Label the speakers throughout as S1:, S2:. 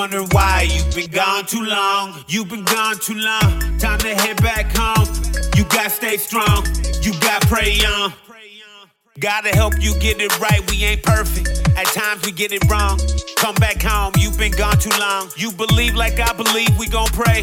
S1: wondering why you've been gone too long. You've been gone too long. Time to head back home. You gotta stay strong. You gotta pray on. Gotta help you get it right. We ain't perfect. At times we get it wrong. Come back home. You've been gone too long. You believe like I believe. We gon' pray.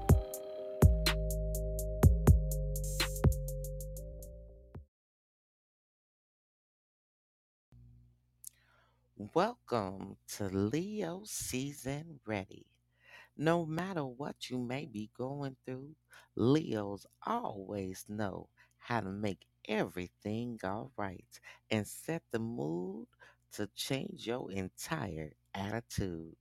S2: Welcome to Leo Season Ready. No matter what you may be going through, Leos always know how to make everything all right and set the mood to change your entire attitude.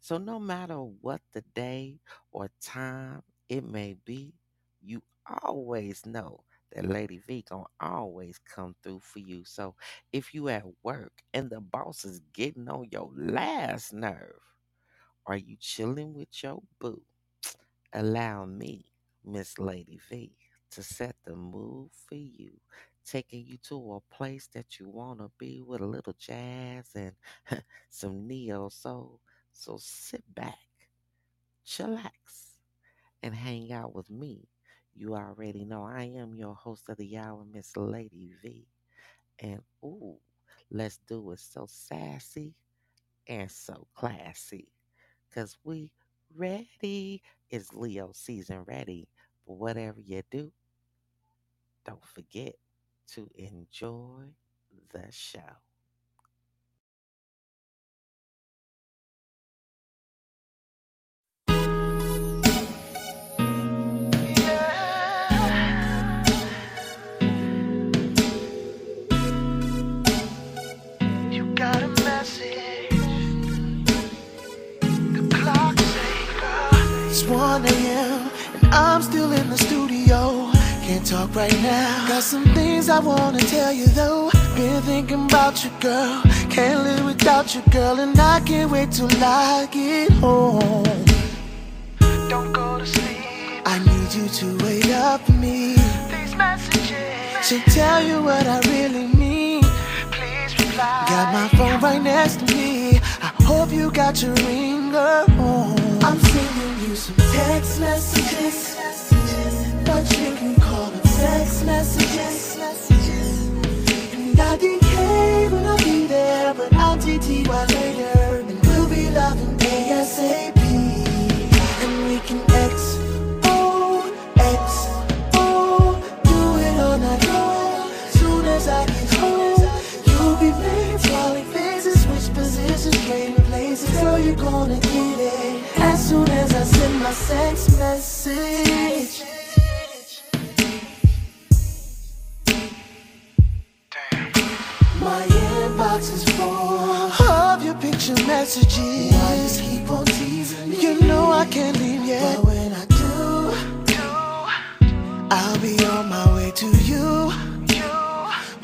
S2: So, no matter what the day or time it may be, you always know that Lady V gonna always come through for you. So, if you at work and the boss is getting on your last nerve, are you chilling with your boo? Allow me, Miss Lady V, to set the mood for you, taking you to a place that you want to be with a little jazz and some neo soul. So sit back, chillax, and hang out with me. You already know I am your host of the hour, Miss Lady V. And ooh, let's do it so sassy and so classy. Cause we ready. It's Leo season ready. But whatever you do, don't forget to enjoy the show.
S3: The studio. Can't talk right now. Got some things I wanna tell you though. Been thinking about you, girl. Can't live without you, girl, and I can't wait till I get home. Don't go to sleep. I need you to wait up for me. These messages should tell you what I really mean. Please reply. Got my phone right next to me. I hope you got your ringer on. I'm sending you some text messages, text messages. And I DK when I'll be there, but I'll TTY later, and we'll be loving ASAP. And we can X O X O do it. Soon as I get home, you'll be playing smiling faces, switch positions, trading places. Girl, you're gonna get it as soon as I send my sex message. Is full of your picture messages. Why you keep on teasing me? You know I can't leave yet. But when I do, I'll be on my way to you.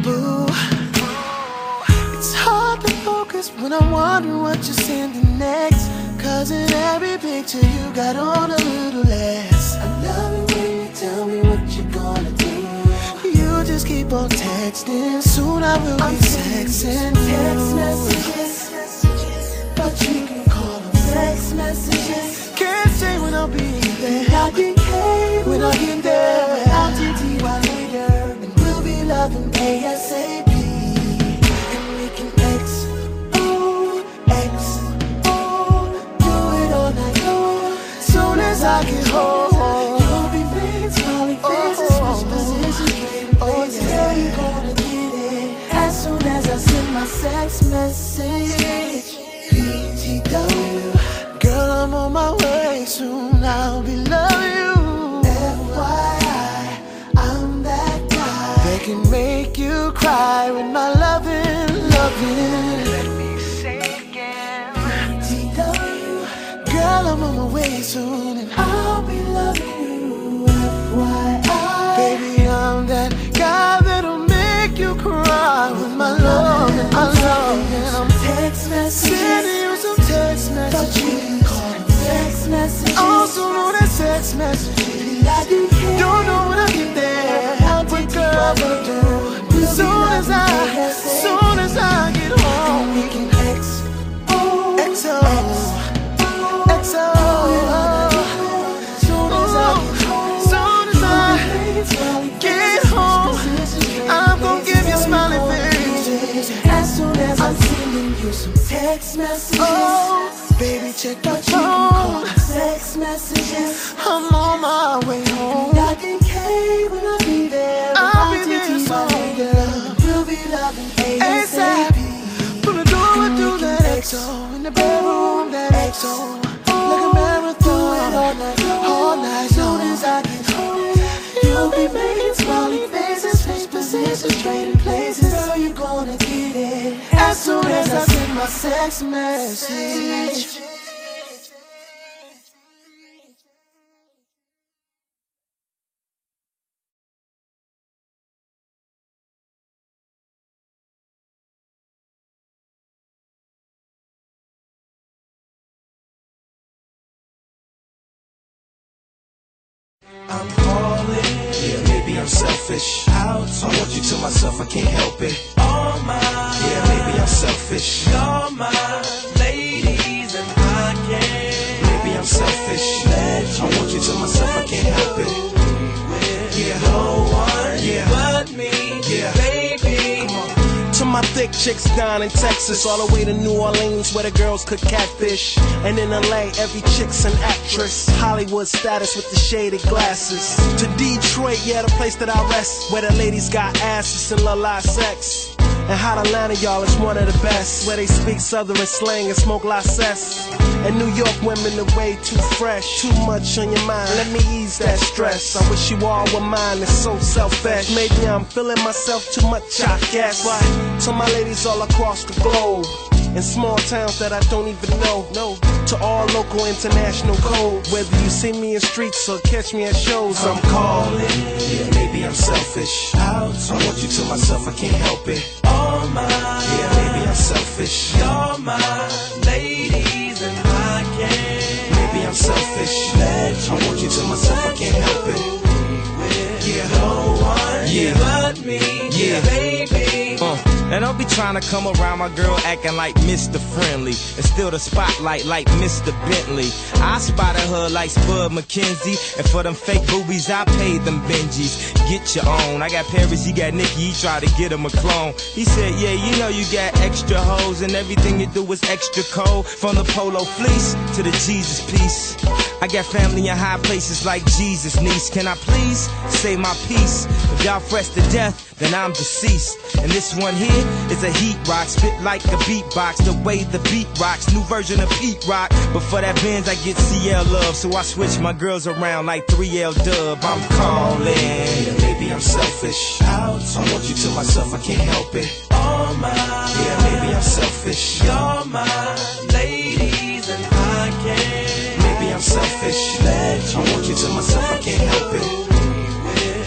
S3: Boo. It's hard to focus when I'm wondering what you're sending next. Cause in every picture you got on a little less. I love it when you tell me what you're gonna do. Just keep on texting. Soon I will I'm be texting text messages, but you can call them text messages. Can't say when I'll be there. I DK when I get there. I'll later, and we'll be loving ASAP. And we can X O, X O. Do it all I know. Soon as I get home. BTW, girl, I'm on my way soon. I'll be loving you. FYI, I'm that guy can make you cry with my loving, loving. Let me say again. Girl, I'm on my way soon. I'll be loving you, FYI. Baby, I'm that guy that'll make you cry with my love and love. And I'm messages. Sending you some text messages. Text messages. Also know that text messages. Don't know when I get there. But girl, do. Soon as I, soon as I get home, we can X, O, X, O, text messages. Oh, baby, check your phone. Text messages. I'm on my way home. I DK when I be there. I'll be there soon. We'll be loving ASAP. From the door I do that XO in the bedroom that XO like a marathon all night, all night. Soon as I get You'll be making smiling faces, switch positions, trading places. Girl, you're gonna get it as soon as I my sex message.
S4: I'm calling. Yeah, maybe I'm selfish. Out. I want you to myself, I can't help it. All mine. Yeah, selfish. You're my ladies, and I can't. Maybe I'm selfish. I want you to myself, I can't help it. Yeah, no one yeah. but me. Yeah, baby. To my thick chicks down in Texas, all the way to New Orleans where the girls could catfish. And in LA, every chick's an actress. Hollywood status with the shaded glasses. To Detroit, yeah, the place that I rest, where the ladies got asses and love live sex. And Hot Atlanta, y'all, is one of the best. Where they speak Southern slang and smoke la cess. And New York women are way too fresh. Too much on your mind, let me ease that stress. I wish you all were mine, it's so selfish. Maybe I'm feeling myself too much, I guess. But to my ladies all across the globe in small towns that I don't even know. No, to all local, international code. Whether you see me in streets or catch me at shows, I'm calling. Yeah, maybe I'm selfish. I want you to myself, I can't help it. All mine. Yeah, maybe I'm selfish. You're my ladies and I can't. Maybe I'm selfish. I want you to myself, I can't help it. Yeah, no one yeah. but me. Yeah, baby.
S5: And I'll be trying to come around my girl acting like Mr. Friendly. And still the spotlight like Mr. Bentley. I spotted her like Spud McKenzie, And for them fake boobies, I paid them Benjis. Get your own. I got Paris, he got Nicky, he tried to get him a clone. He said, Yeah, you know you got extra hoes, and everything you do is extra cold. From the polo fleece to the Jesus piece. I got family in high places like Jesus, niece. Can I please say my piece? If y'all fresh to death, then I'm deceased. And this one here is a heat rock, spit like a beatbox, the way the beat rocks, new version of Pete Rock. But for that Benz, I get CL love, so I switch my girls around like 3L Dub. I'm calling.
S4: Yeah, maybe I'm selfish. Out. I want you to myself, I can't help it. All mine. Yeah, maybe I'm selfish. You're my ladies, and I can't. Selfish. I want you to myself, I can't help it.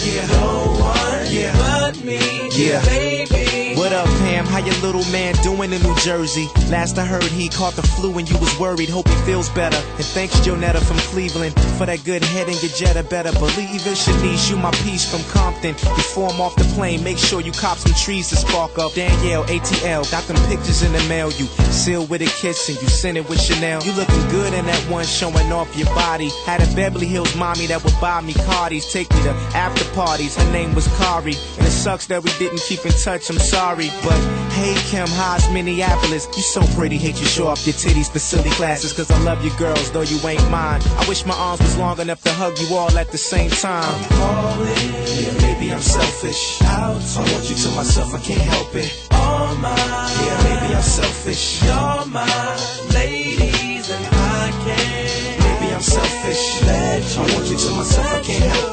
S4: Yeah, no one yeah. but me. Yeah, baby.
S5: What up, Pam? How your little man doing in New Jersey? Last I heard he caught the flu and you was worried. Hope he feels better. And thanks Jonetta from Cleveland for that good head and your Jetta. Better believe it. Shanice, you my piece from Compton. Before I'm off the plane, make sure you cop some trees to spark up. Danielle, ATL, got them pictures in the mail. You sealed with a kiss and you sent it with Chanel. You looking good in that one showing off your body. Had a Beverly Hills mommy that would buy me cardies, take me to after parties. Her name was Kari, and it sucks that we didn't keep in touch. I'm sorry, but hey Kim, how's Minneapolis? You so pretty, hate you show off your titties for silly classes. Cause I love you girls, though you ain't mine. I wish my arms was long enough to hug you all at the same time.
S6: I'm calling, yeah, maybe I'm selfish. Out, I want you to myself, I can't help it. All mine, yeah, maybe I'm selfish. You're my ladies, and I can't. Maybe I'm selfish. Let I want you to myself, I can't help it.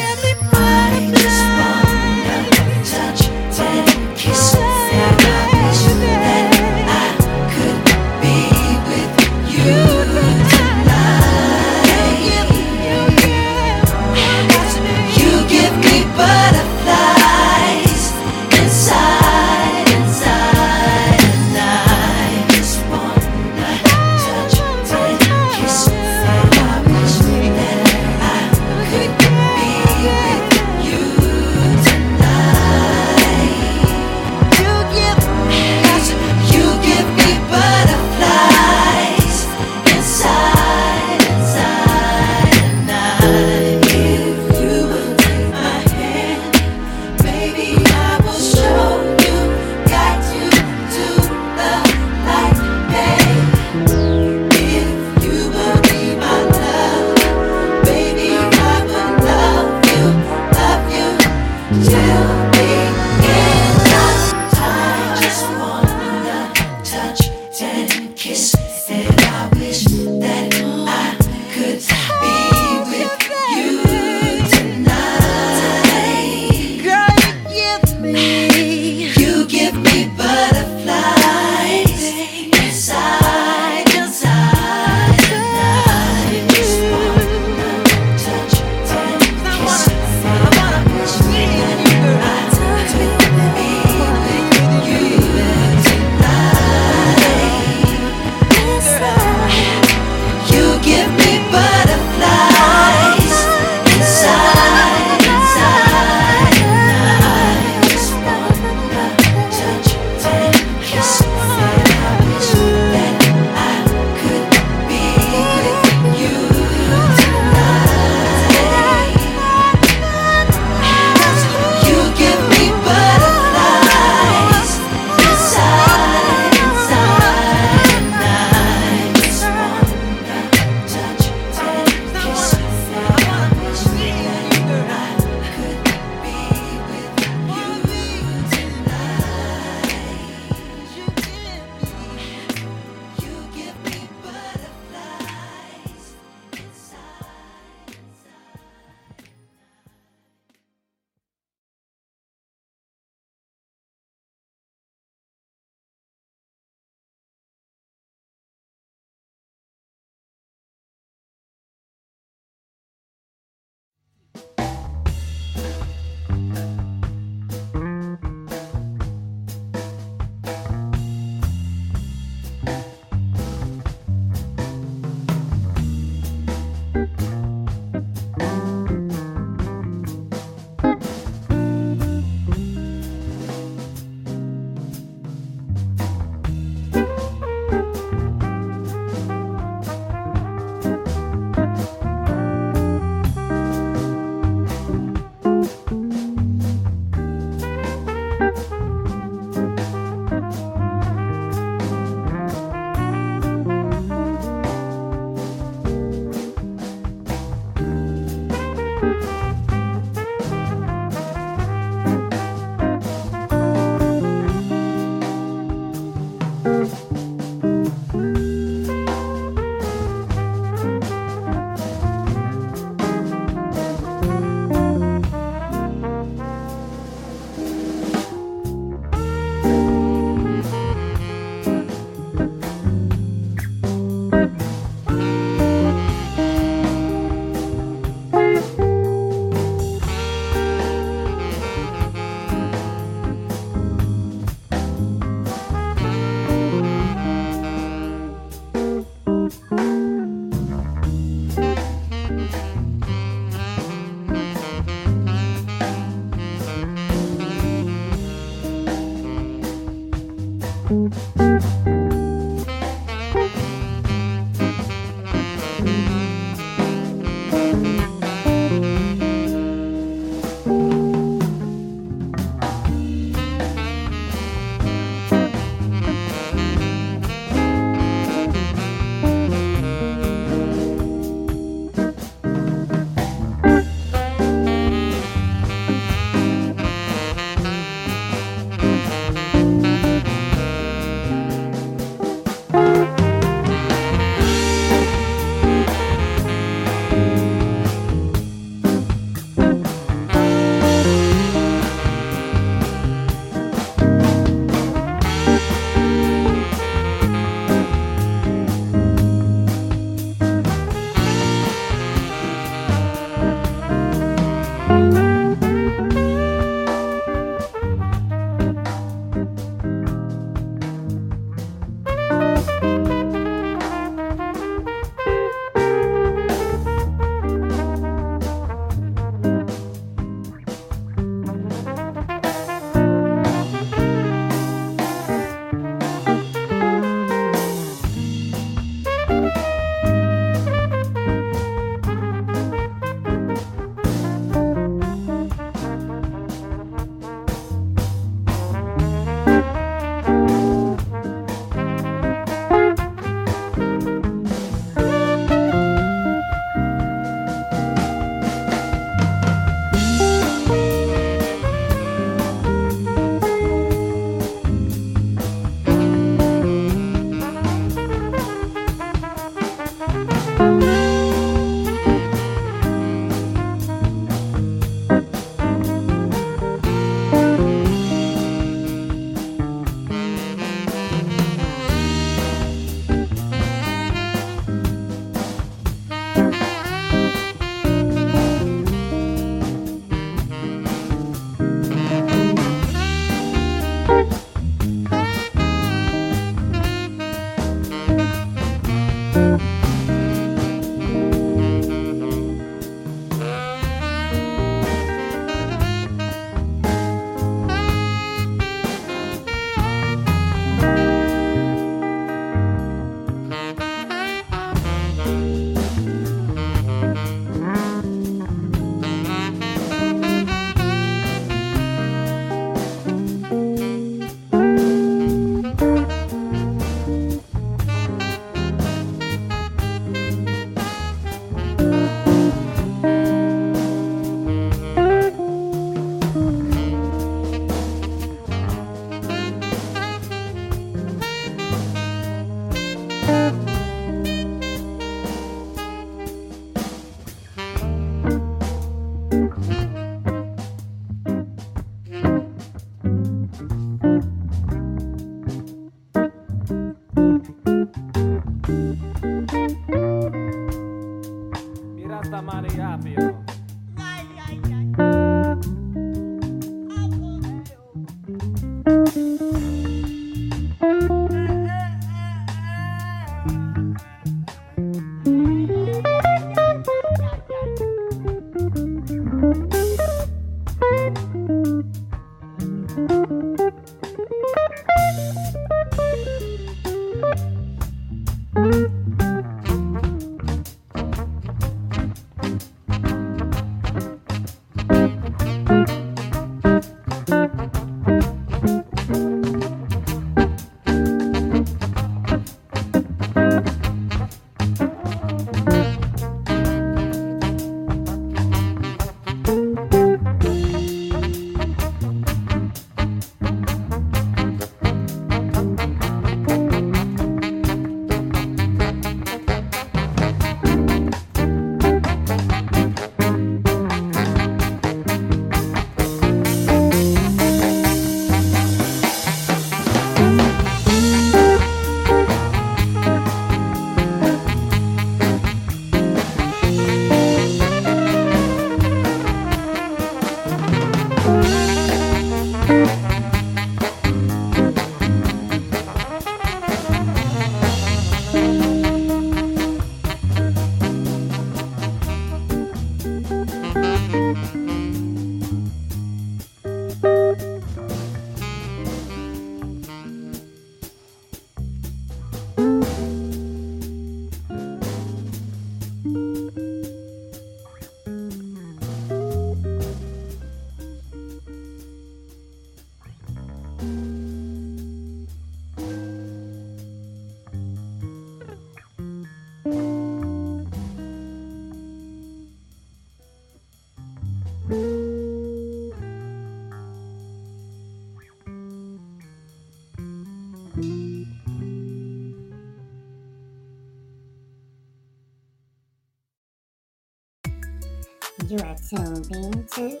S6: You
S7: are tuned in to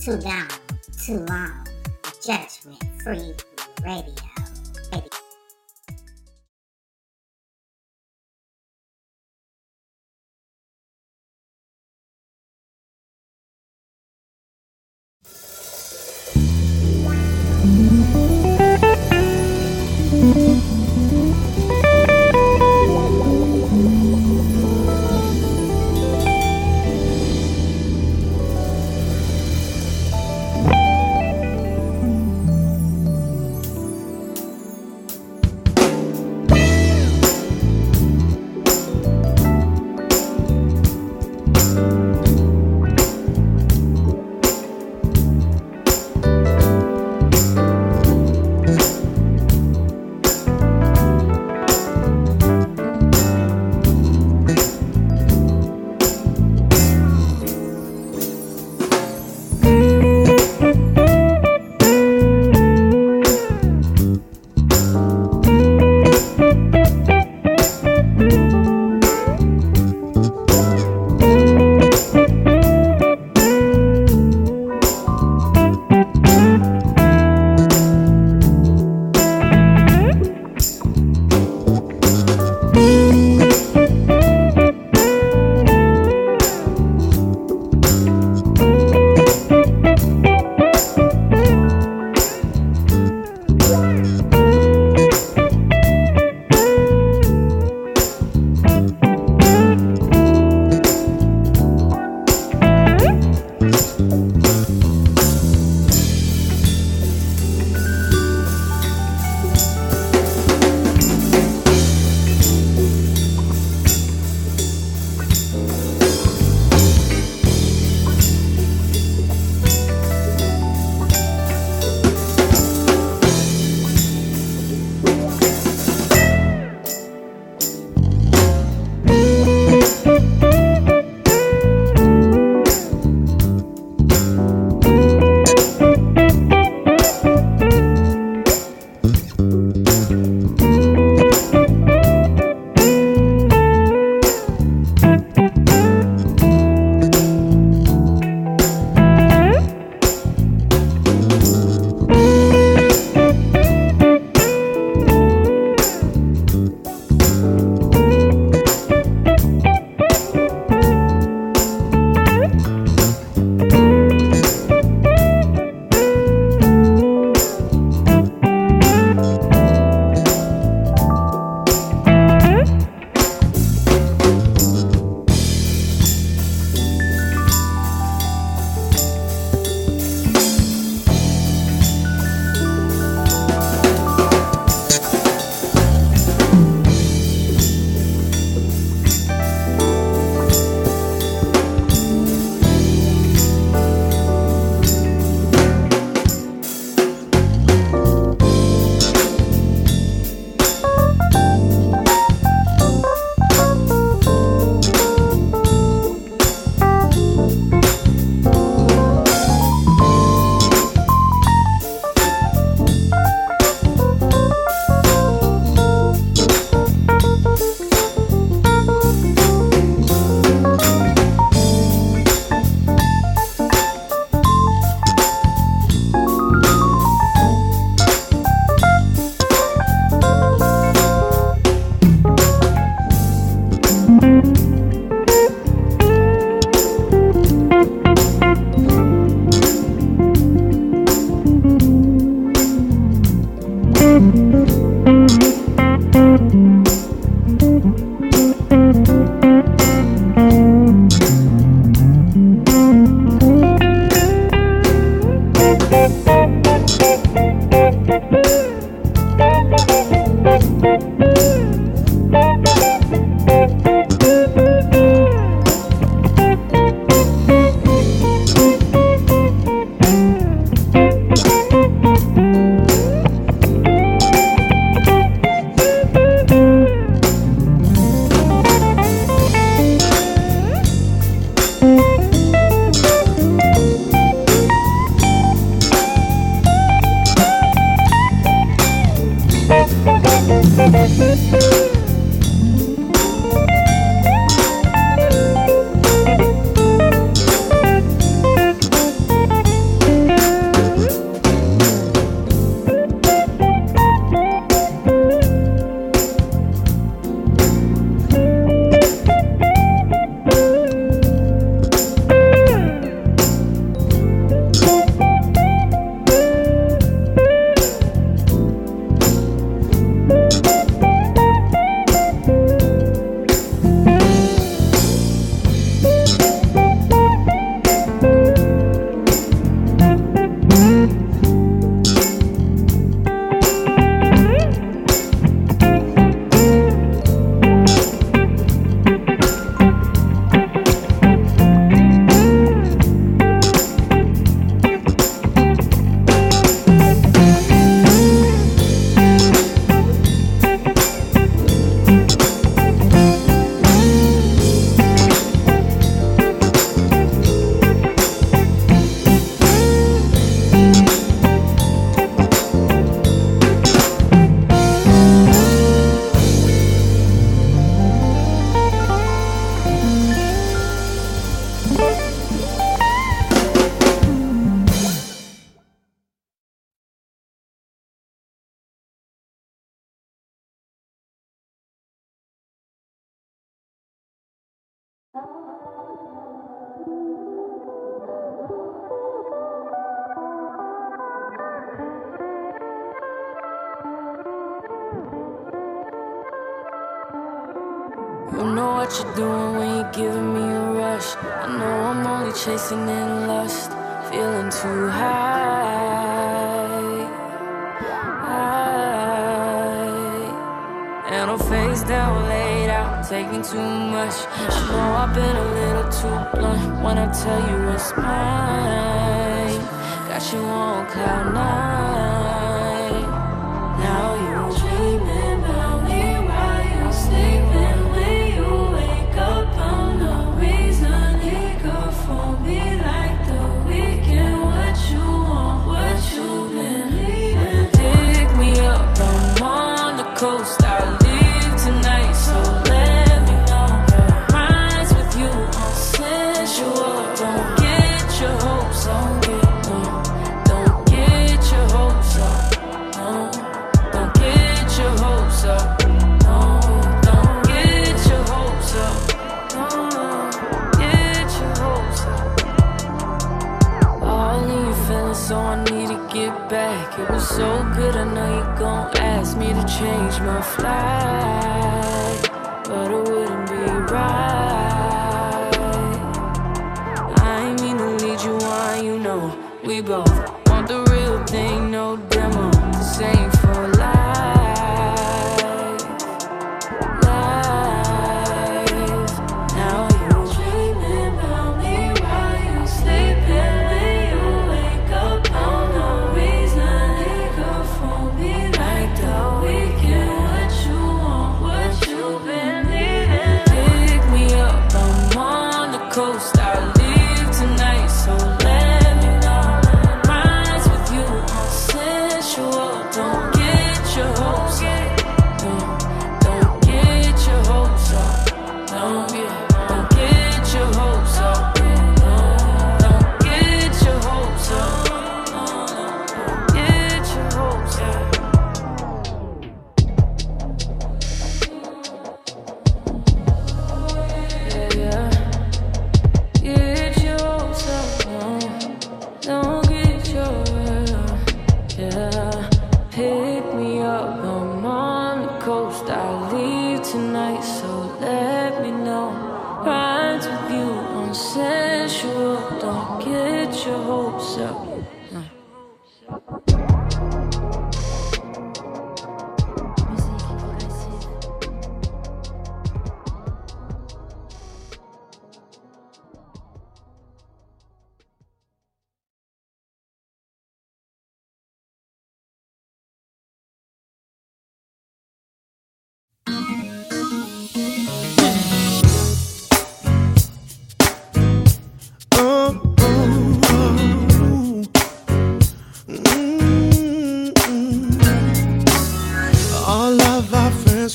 S7: Too Long, Too Long, Judgment Free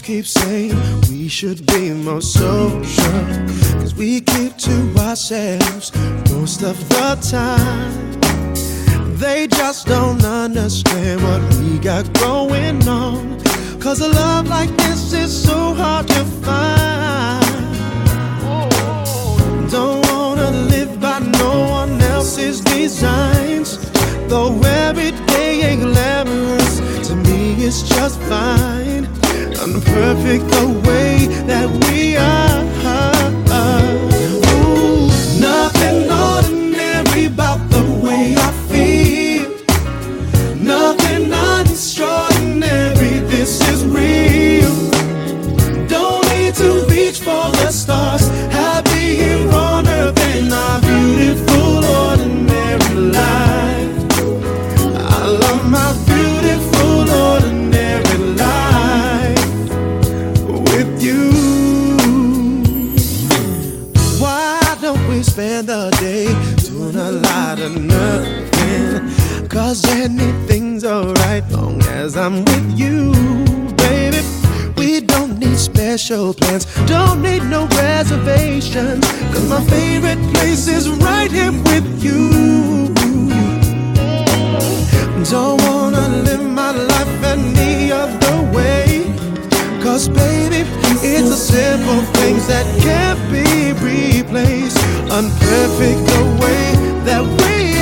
S8: keep saying we should be more social. Cause we keep to ourselves most of the time. They just don't understand what we got going on. Cause a love like this is so hard to find. Don't wanna live by no one else's designs. Though every day ain't glamorous, to me it's just fine. Unperfect the way that we are. Ooh, nothing ordinary about the I'm with you, baby. We don't need special plans, don't need no reservations. Cause my favorite place is right here with you. Don't wanna live my life any other way. Cause baby, it's the simple things that can't be replaced. Unperfect the way that we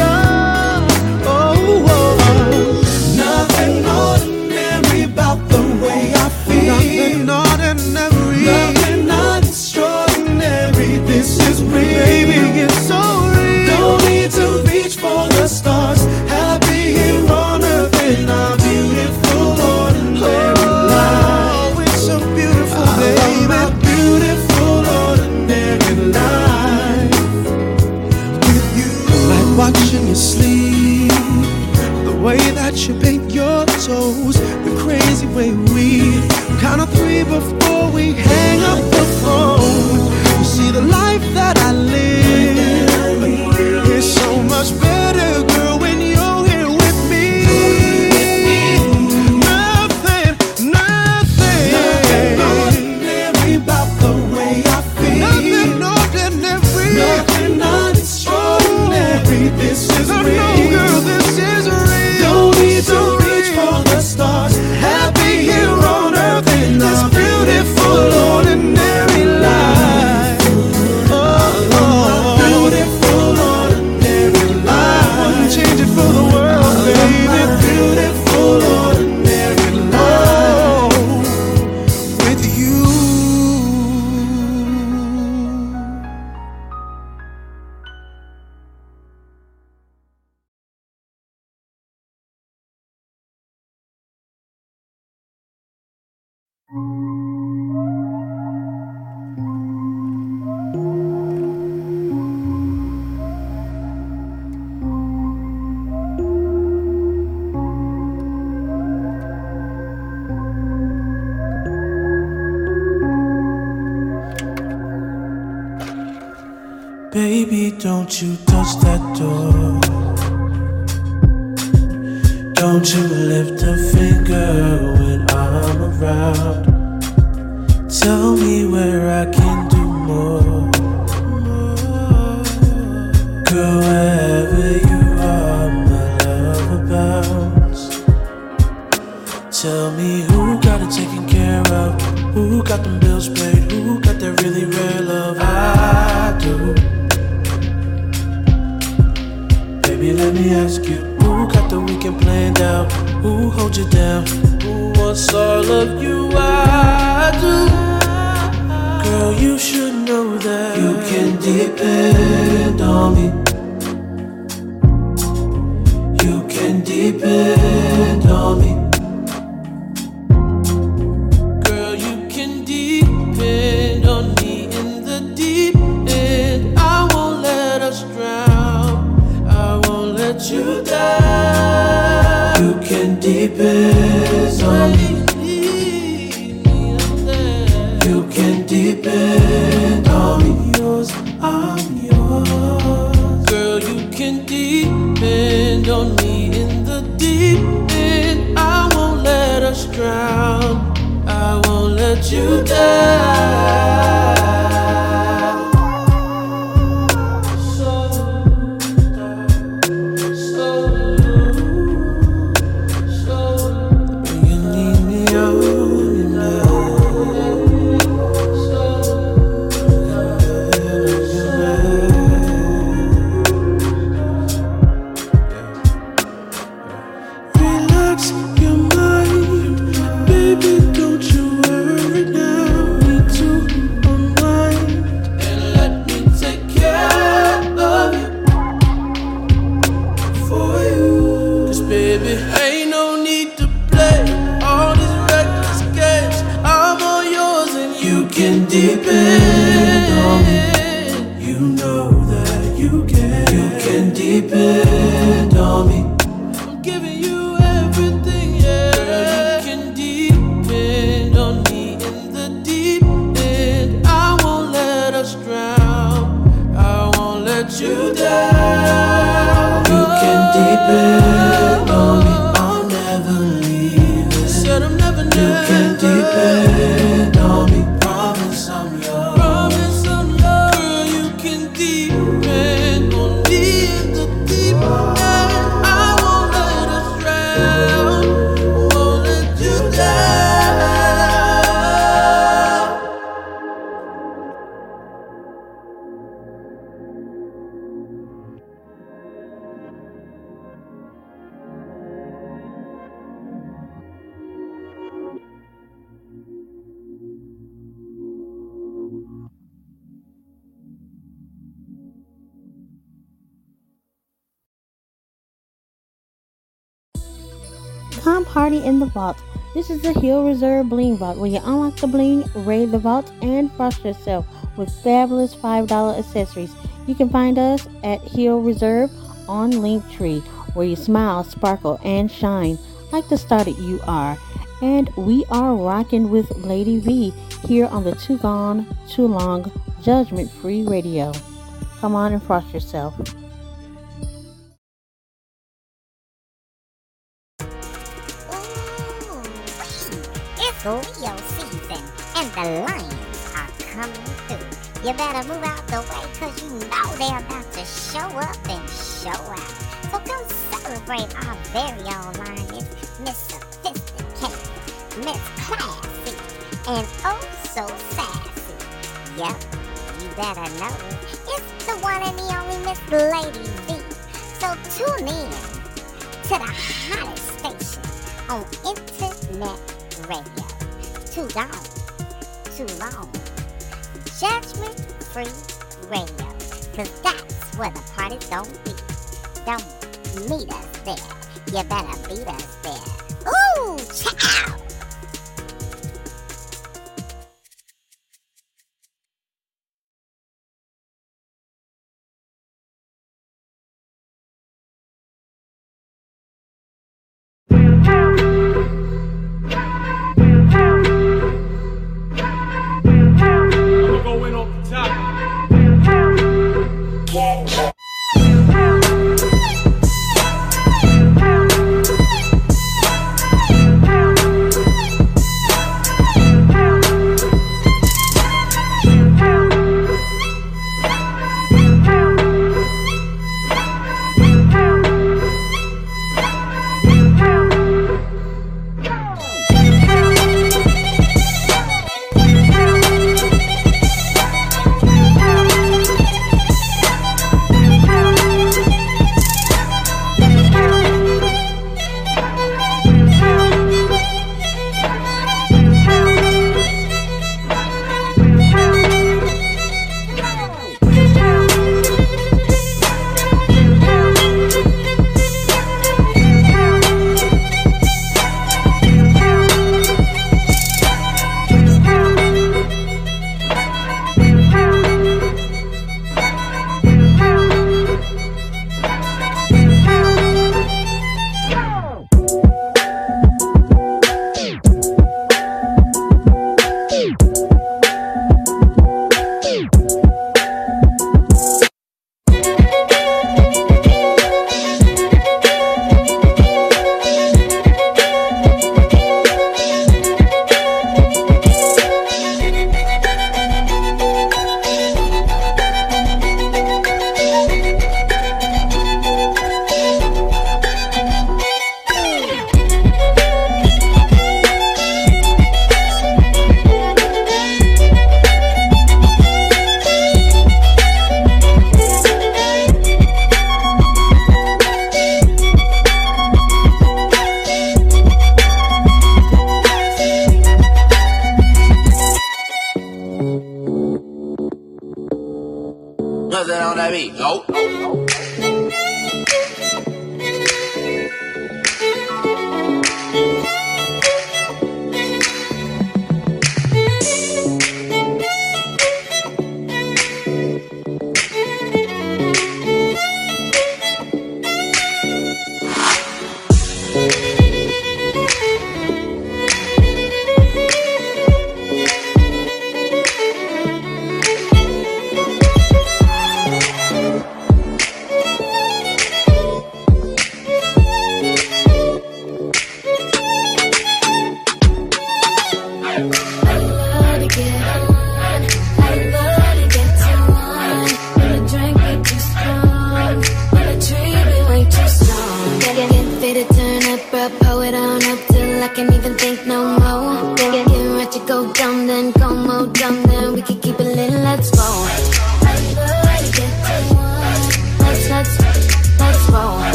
S9: party in the vault. This is the Hill Reserve Bling Vault where you unlock the bling, raid the vault, and frost yourself with fabulous $5 accessories. You can find us at Hill Reserve on Linktree, where you smile, sparkle, and shine like the star that you are. And we are rocking with Lady V here on the Too Gone, Too Long Judgment Free Radio. Come on and frost yourself.
S7: Show up and show out. So come celebrate our very own lions, Miss Sophisticated, Miss Classy, and oh so sassy. Yep, you better know it's the one and the only Miss Lady V. So tune in to the hottest station on internet radio. Too gone, too long. Judgment free radio. Cause that's where the party's gonna be. Don't meet us there. You better beat us there.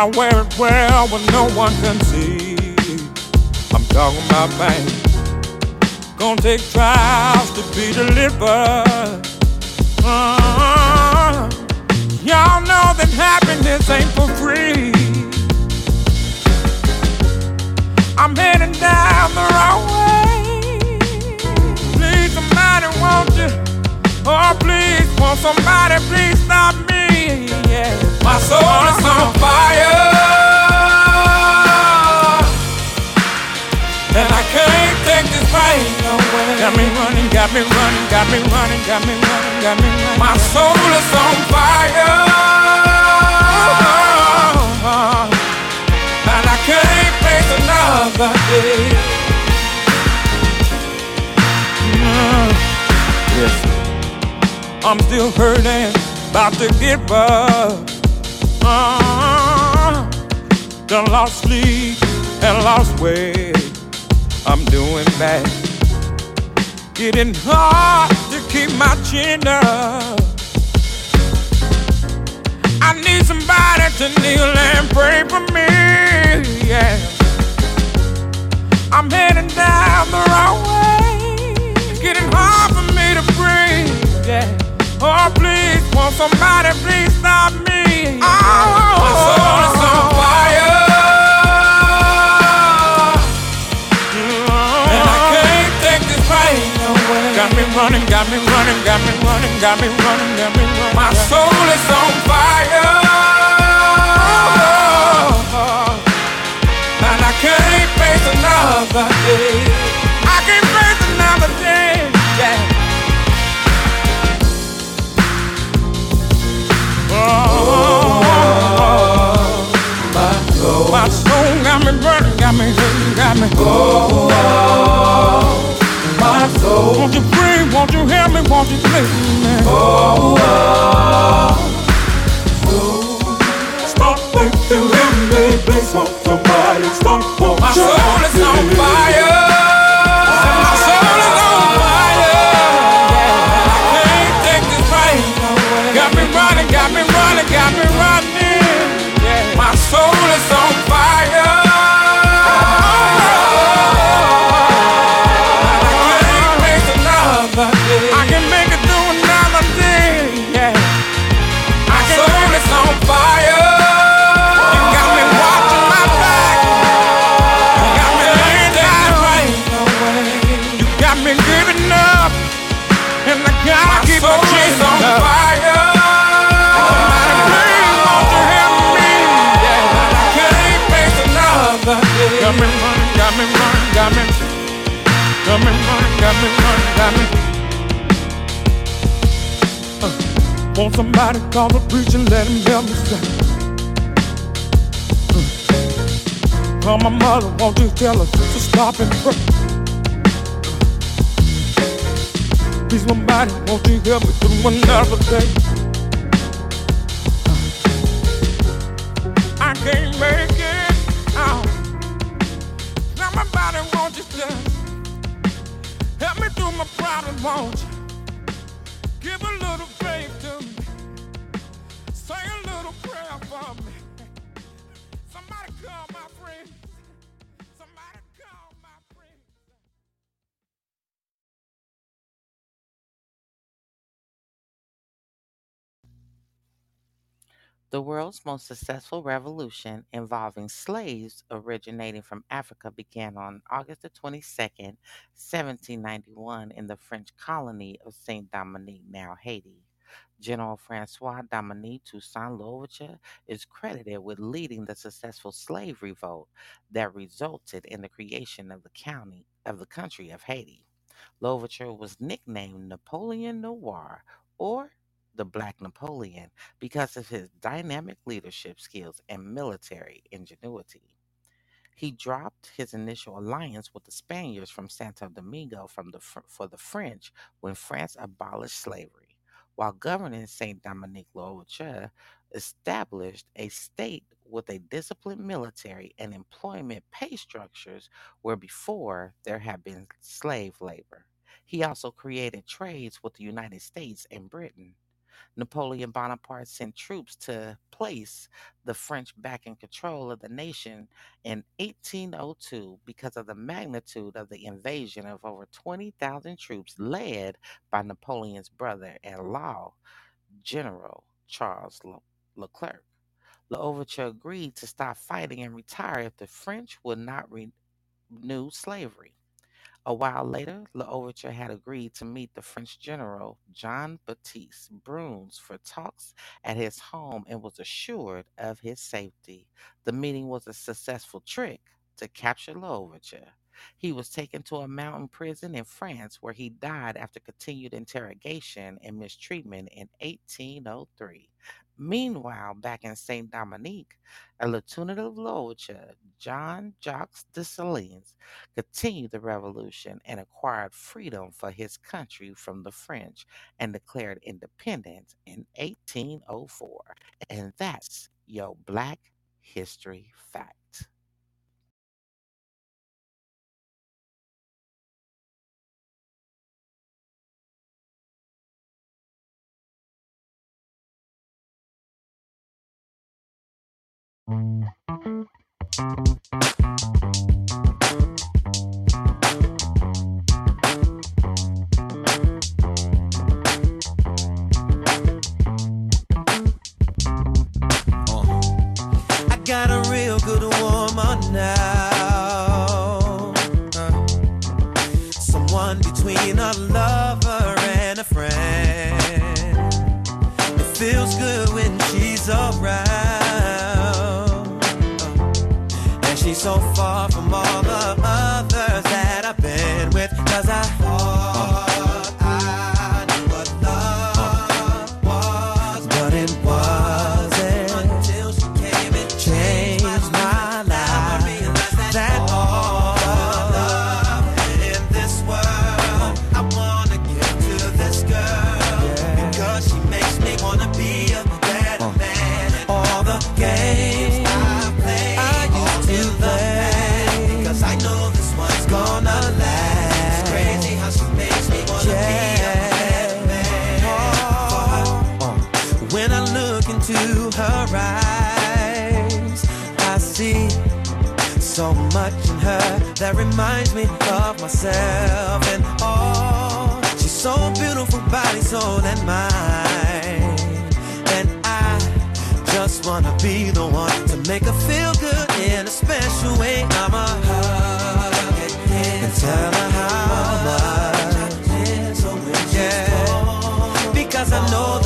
S10: I wear it
S11: well when no one can see. I'm talking about pain. Gonna take trials to be delivered. Uh, y'all know that happiness ain't for free. I'm heading down the wrong way. Please, somebody, won't you? Oh, please, won't somebody please stop? My soul is on fire. And I can't take this pain away. Got me running, got me running, got me running, got me running, got me. My soul is on fire. And I can't face another day. I'm still hurting, about to give up. Uh-huh. Uh, done lost sleep and lost weight. I'm doing bad. Getting hard to keep my chin up. I need somebody to kneel and pray for me. Yeah. I'm heading down the wrong way. It's getting hard for me to breathe. Yeah. Oh, please, won't somebody please stop me? Oh, my soul is on fire. And I can't take this pain away. Got me running, got me running, got me running, got me running, got me running. My soul is on fire. Oh. And I can't face another day. Got me burning, got me hurting, got me. Oh, my soul. Won't you pray? Won't you help me? Won't you please me? Oh, oh, Stop thinking in me, please somebody stop My soul is on fire. Want somebody call the preacher, let him help me say. Uh, call my mother, won't you tell her to stop and pray? Please, somebody, won't you help me through another day? Uh, I can't make it out. Somebody, won't you help me through my problem, won't you?
S2: The world's most successful revolution involving slaves originating from Africa began on August the 22nd, 1791, in the French colony of Saint Dominique, now Haiti. General Francois Dominique Toussaint Louverture is credited with leading the successful slave revolt that resulted in the creation of the county of the country of Haiti. Louverture was nicknamed Napoleon Noir or the Black Napoleon because of his dynamic leadership skills and military ingenuity. He dropped his initial alliance with the Spaniards from Santo Domingo from the, for the French when France abolished slavery. While governing Saint Dominique Louverture established a state with a disciplined military and employment pay structures where before there had been slave labor. He also created trades with the United States and Britain. Napoleon Bonaparte sent troops to place the French back in control of the nation in 1802 because of the magnitude of the invasion of over 20,000 troops led by Napoleon's brother in law, General Charles Leclerc. Le- Leclerc. L'Ouverture agreed to stop fighting and retire if the French would not re- renew slavery. A while later, L'Ouverture had agreed to meet the French general John Baptiste Bruns for talks at his home and was assured of his safety. The meeting was a successful trick to capture L'Ouverture. He was taken to a mountain prison in France where he died after continued interrogation and mistreatment in 1803. Meanwhile, back in Saint Dominique, a lieutenant of L'Ouverture, John Jacques Dessalines, continued the revolution and acquired freedom for his country from the French and declared independence in 1804. And that's your Black History Fact.
S4: Thank you. her that reminds me of myself and all. Oh, she's so beautiful, body, soul, and mind. And I just wanna be the one to make her feel good in a special way. I'ma hug and, and tell her how much. Yeah, because I know.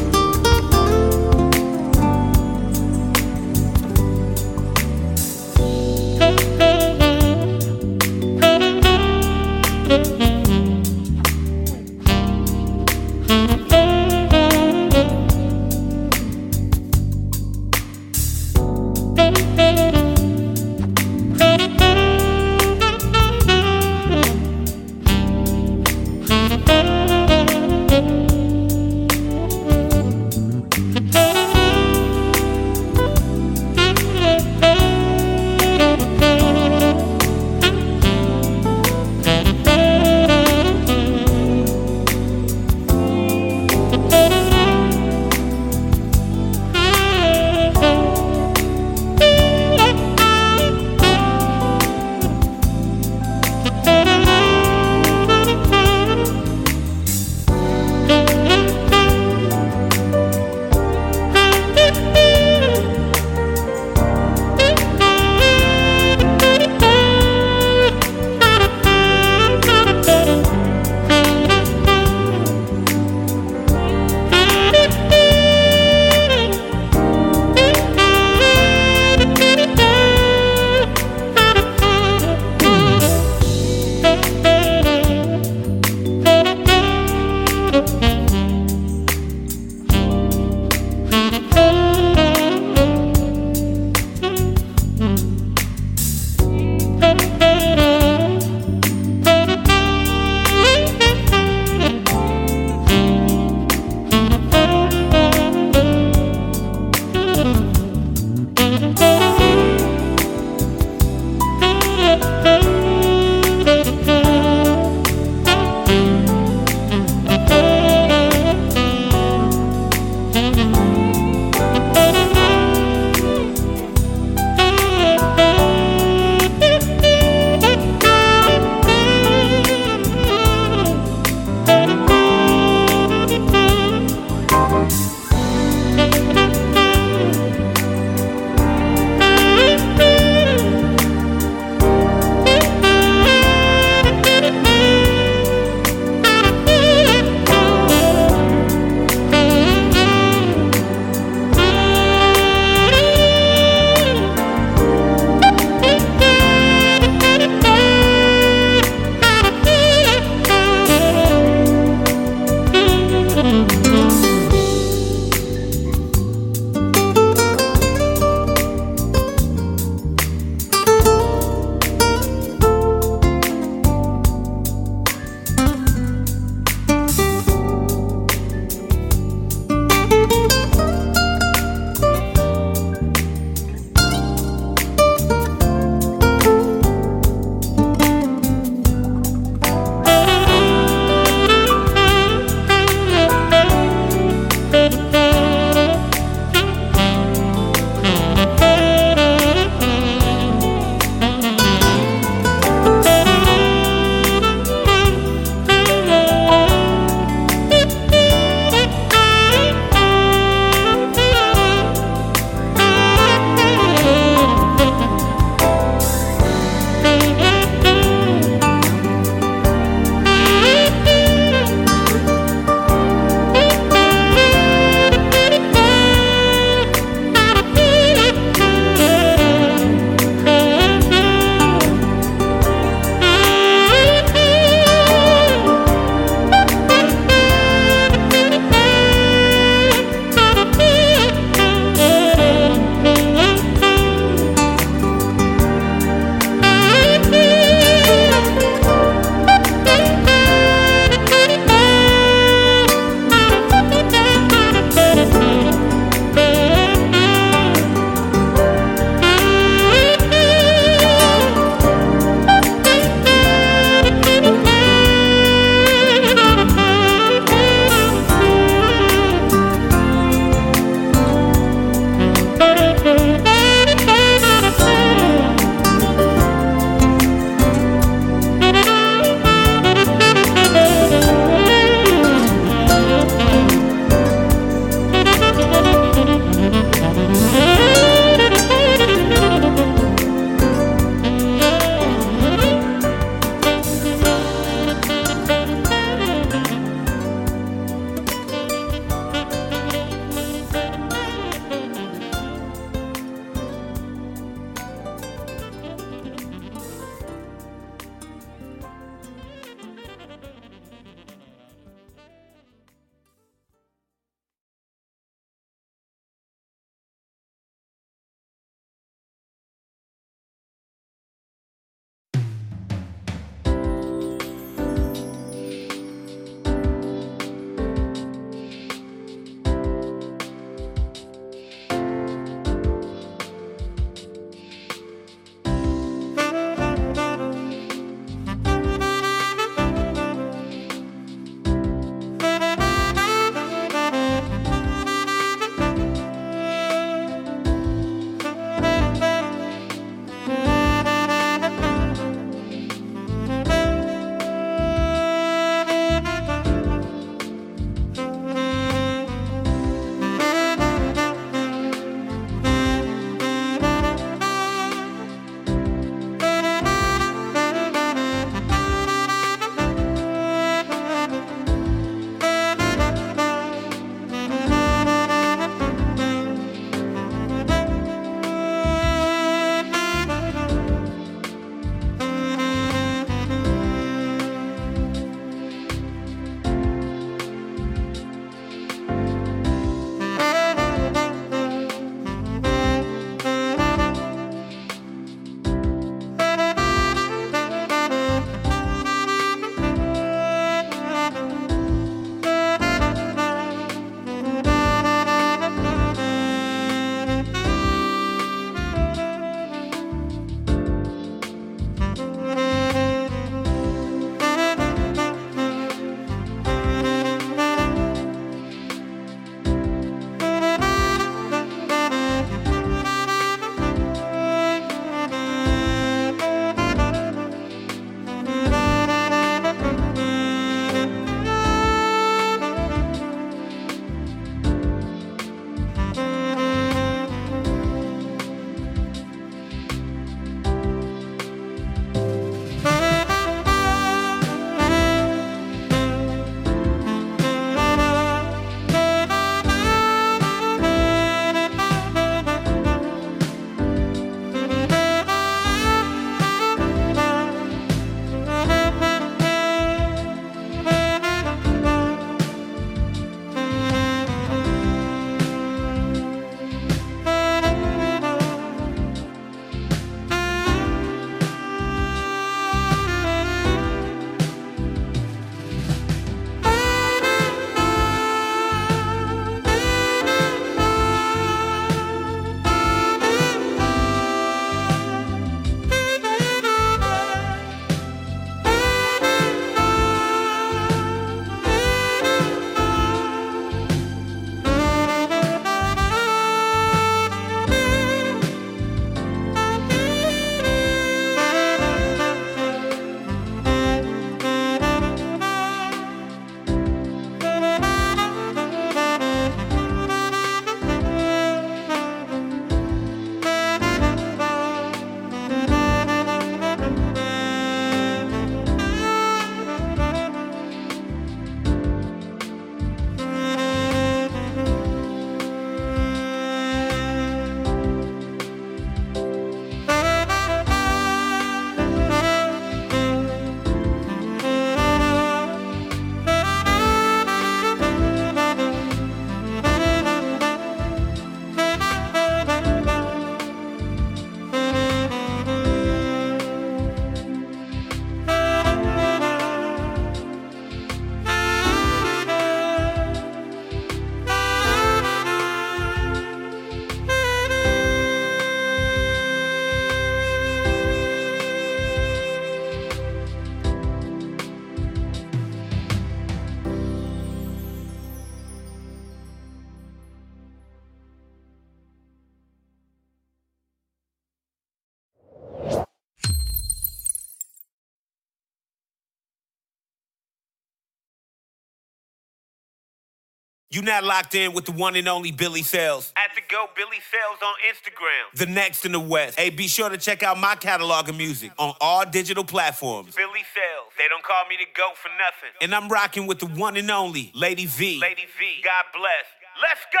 S4: You
S1: now locked in with the one and only Billy Sales. At the Go Billy Sales on Instagram. The next in the West. Hey, be sure to check out my catalog of music on all digital platforms. Billy Sales. They don't call me the GOAT for nothing. And I'm rocking with the one and only Lady V. Lady V. God bless. Let's go.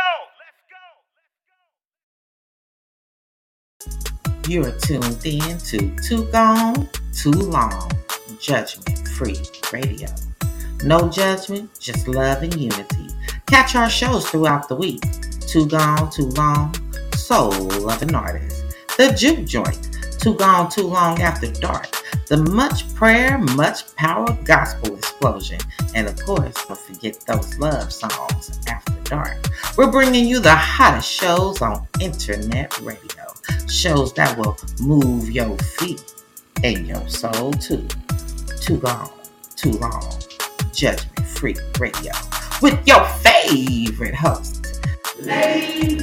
S2: You are tuned in to Too Gone, Too Long, Judgment Free Radio. No judgment, just love and unity. Catch our shows throughout the week. Too Gone, Too Long, Soul of an Artist. The Juke Joint, Too Gone, Too Long After Dark. The Much Prayer, Much Power Gospel Explosion. And of course, don't forget those love songs after dark. We're bringing you the hottest shows on internet radio. Shows that will move your feet and your soul too. Too gone, too long. Judgment Free Radio with your favorite host, Lady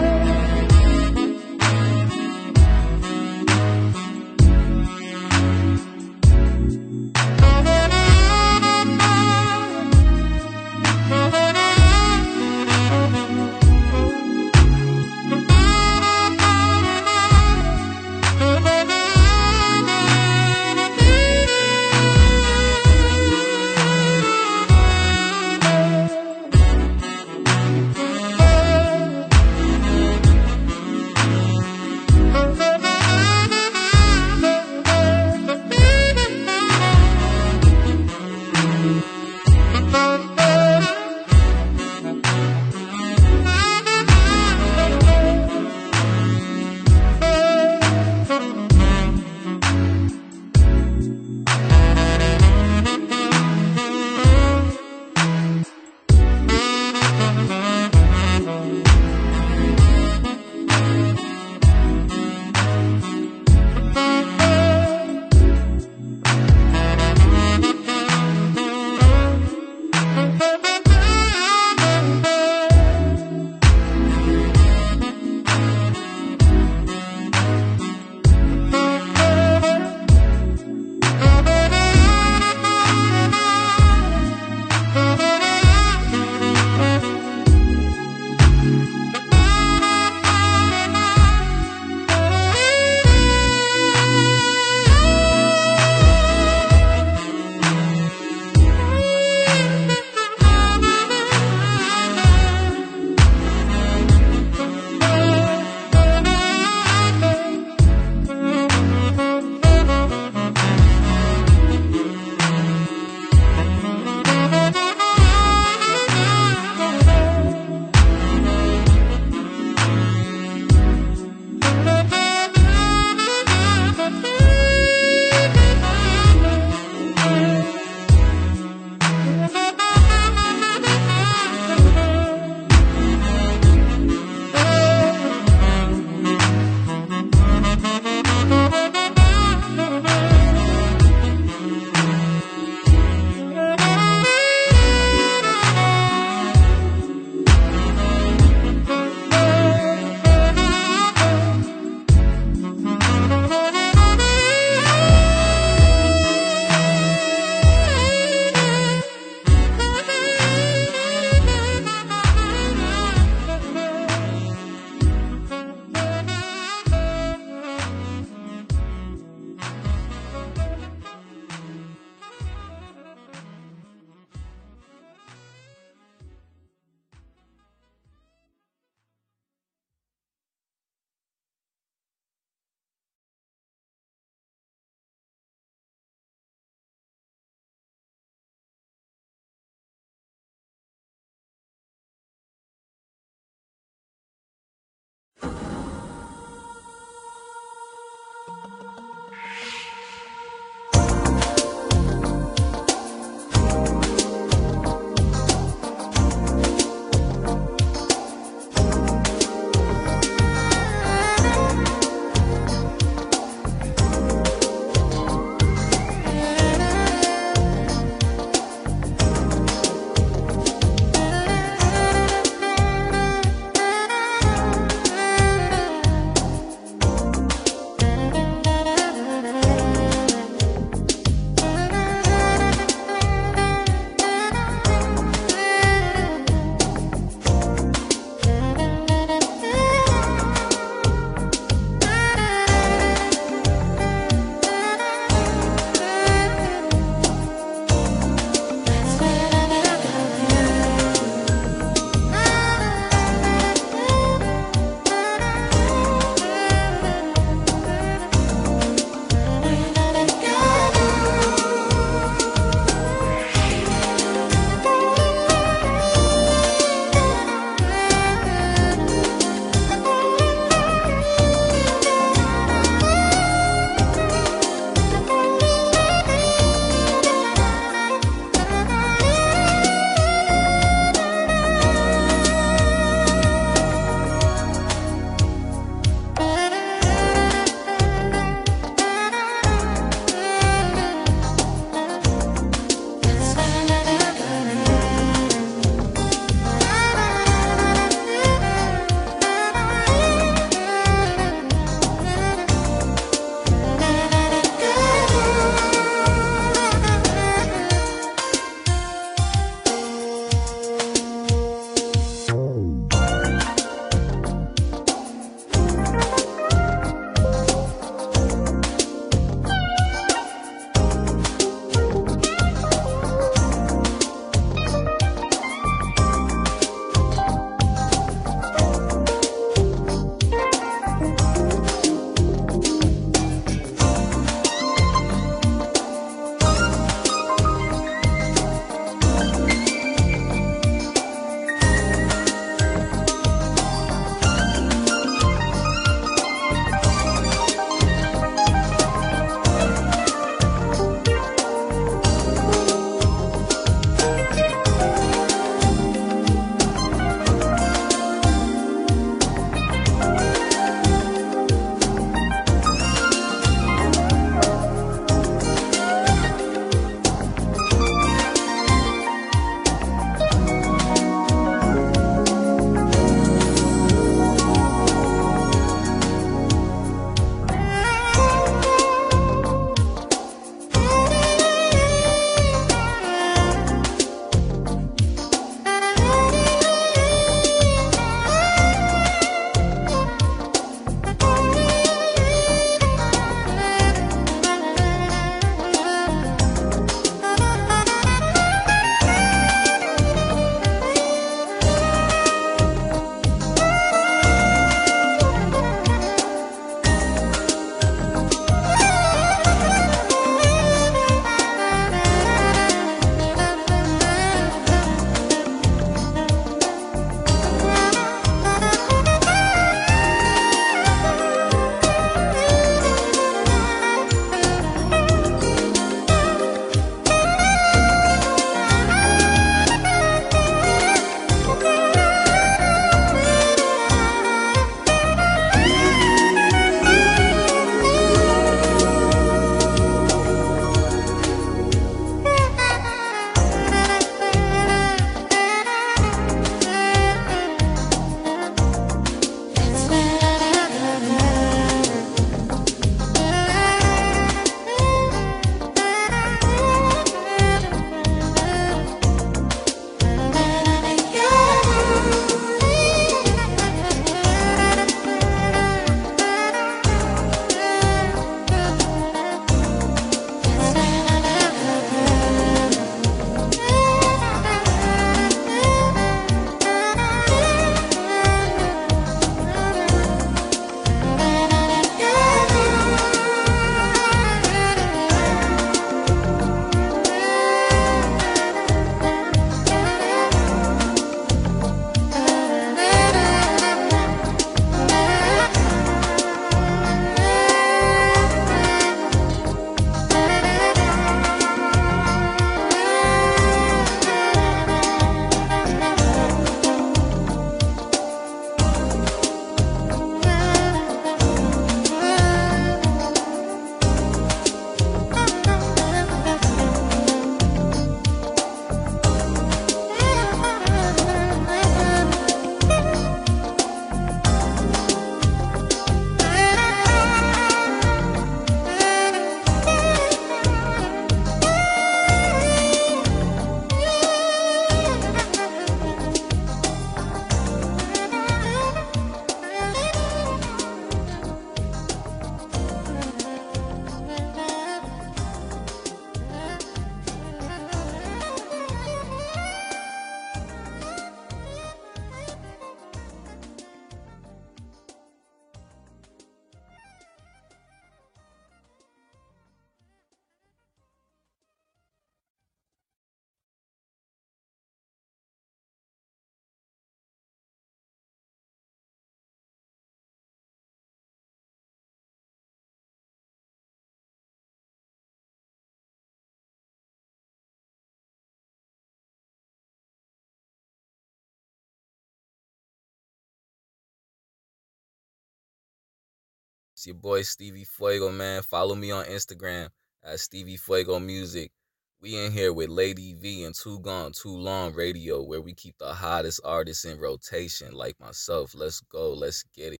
S12: your boy Stevie Fuego, man. Follow me on Instagram at Stevie Fuego Music. We in here with Lady V and Too Gone Too Long Radio, where we keep the hottest artists in rotation, like myself. Let's go. Let's get it.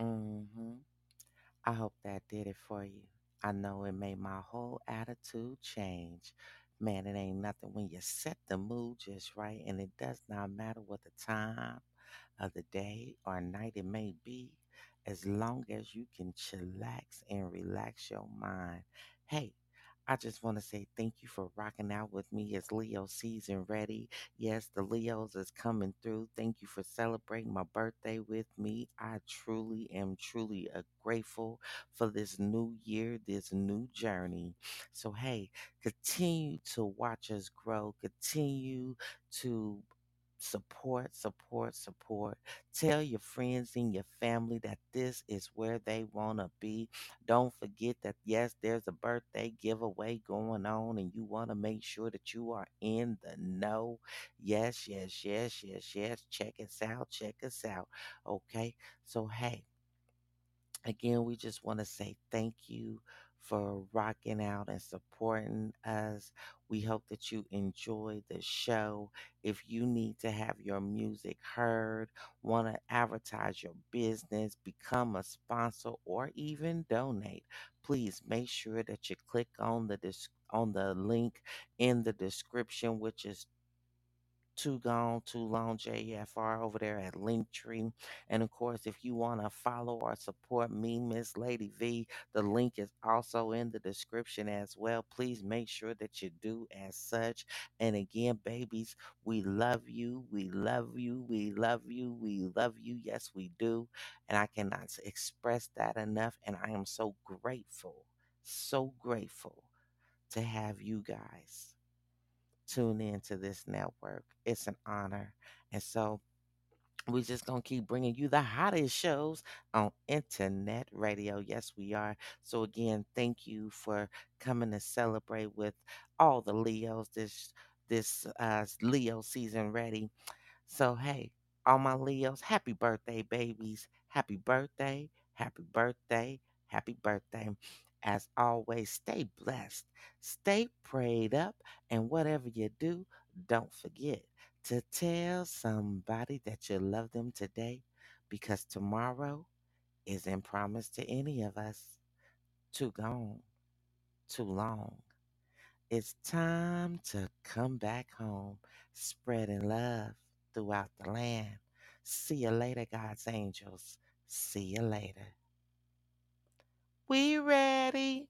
S2: Hmm I hope that did it for you. I know it made my whole attitude change. Man, it ain't nothing when you set the mood just right, and it does not matter what the time of the day or night it may be, as long as you can chillax and relax your mind. Hey, I just want to say thank you for rocking out with me as Leo season ready. Yes, the Leos is coming through. Thank you for celebrating my birthday with me. I truly am truly uh, grateful for this new year, this new journey. So, hey, continue to watch us grow, continue to support, support, support. Tell your friends and your family that this is where they want to be. Don't forget that, yes, there's a birthday giveaway going on, and you want to make sure that you are in the know. Yes, yes, yes, yes, yes. Check us out. Check us out. Okay. So, hey, again, we just want to say thank you for rocking out and supporting us. We hope that you enjoy the show. If you need to have your music heard, want to advertise your business, become a sponsor, or even donate, please make sure that you click on the dis- on the link in the description, which is too Gone, Too Long JFR over there at Linktree. And of course, if you want to follow or support me, Miss Lady V, the link is also in the description as well. Please make sure that you do as such. And again, babies, we love you. We love you. We love you. We love you. Yes, we do. And I cannot express that enough. And I am so grateful, so grateful to have you guys tune in to this network. It's an honor. And so we're just going to keep bringing you the hottest shows on internet radio. Yes, we are. So, again, thank you for coming to celebrate with all the Leos this this uh, Leo season ready. So, hey, all my Leos, happy birthday, babies. Happy birthday, happy birthday, happy birthday. As always, stay blessed, stay prayed up, and whatever you do, don't forget to tell somebody that you love them today because tomorrow isn't promised to any of us. Too gone, too long. It's time to come back home, spreading love throughout the land. See you later, God's angels. See you later. We ready.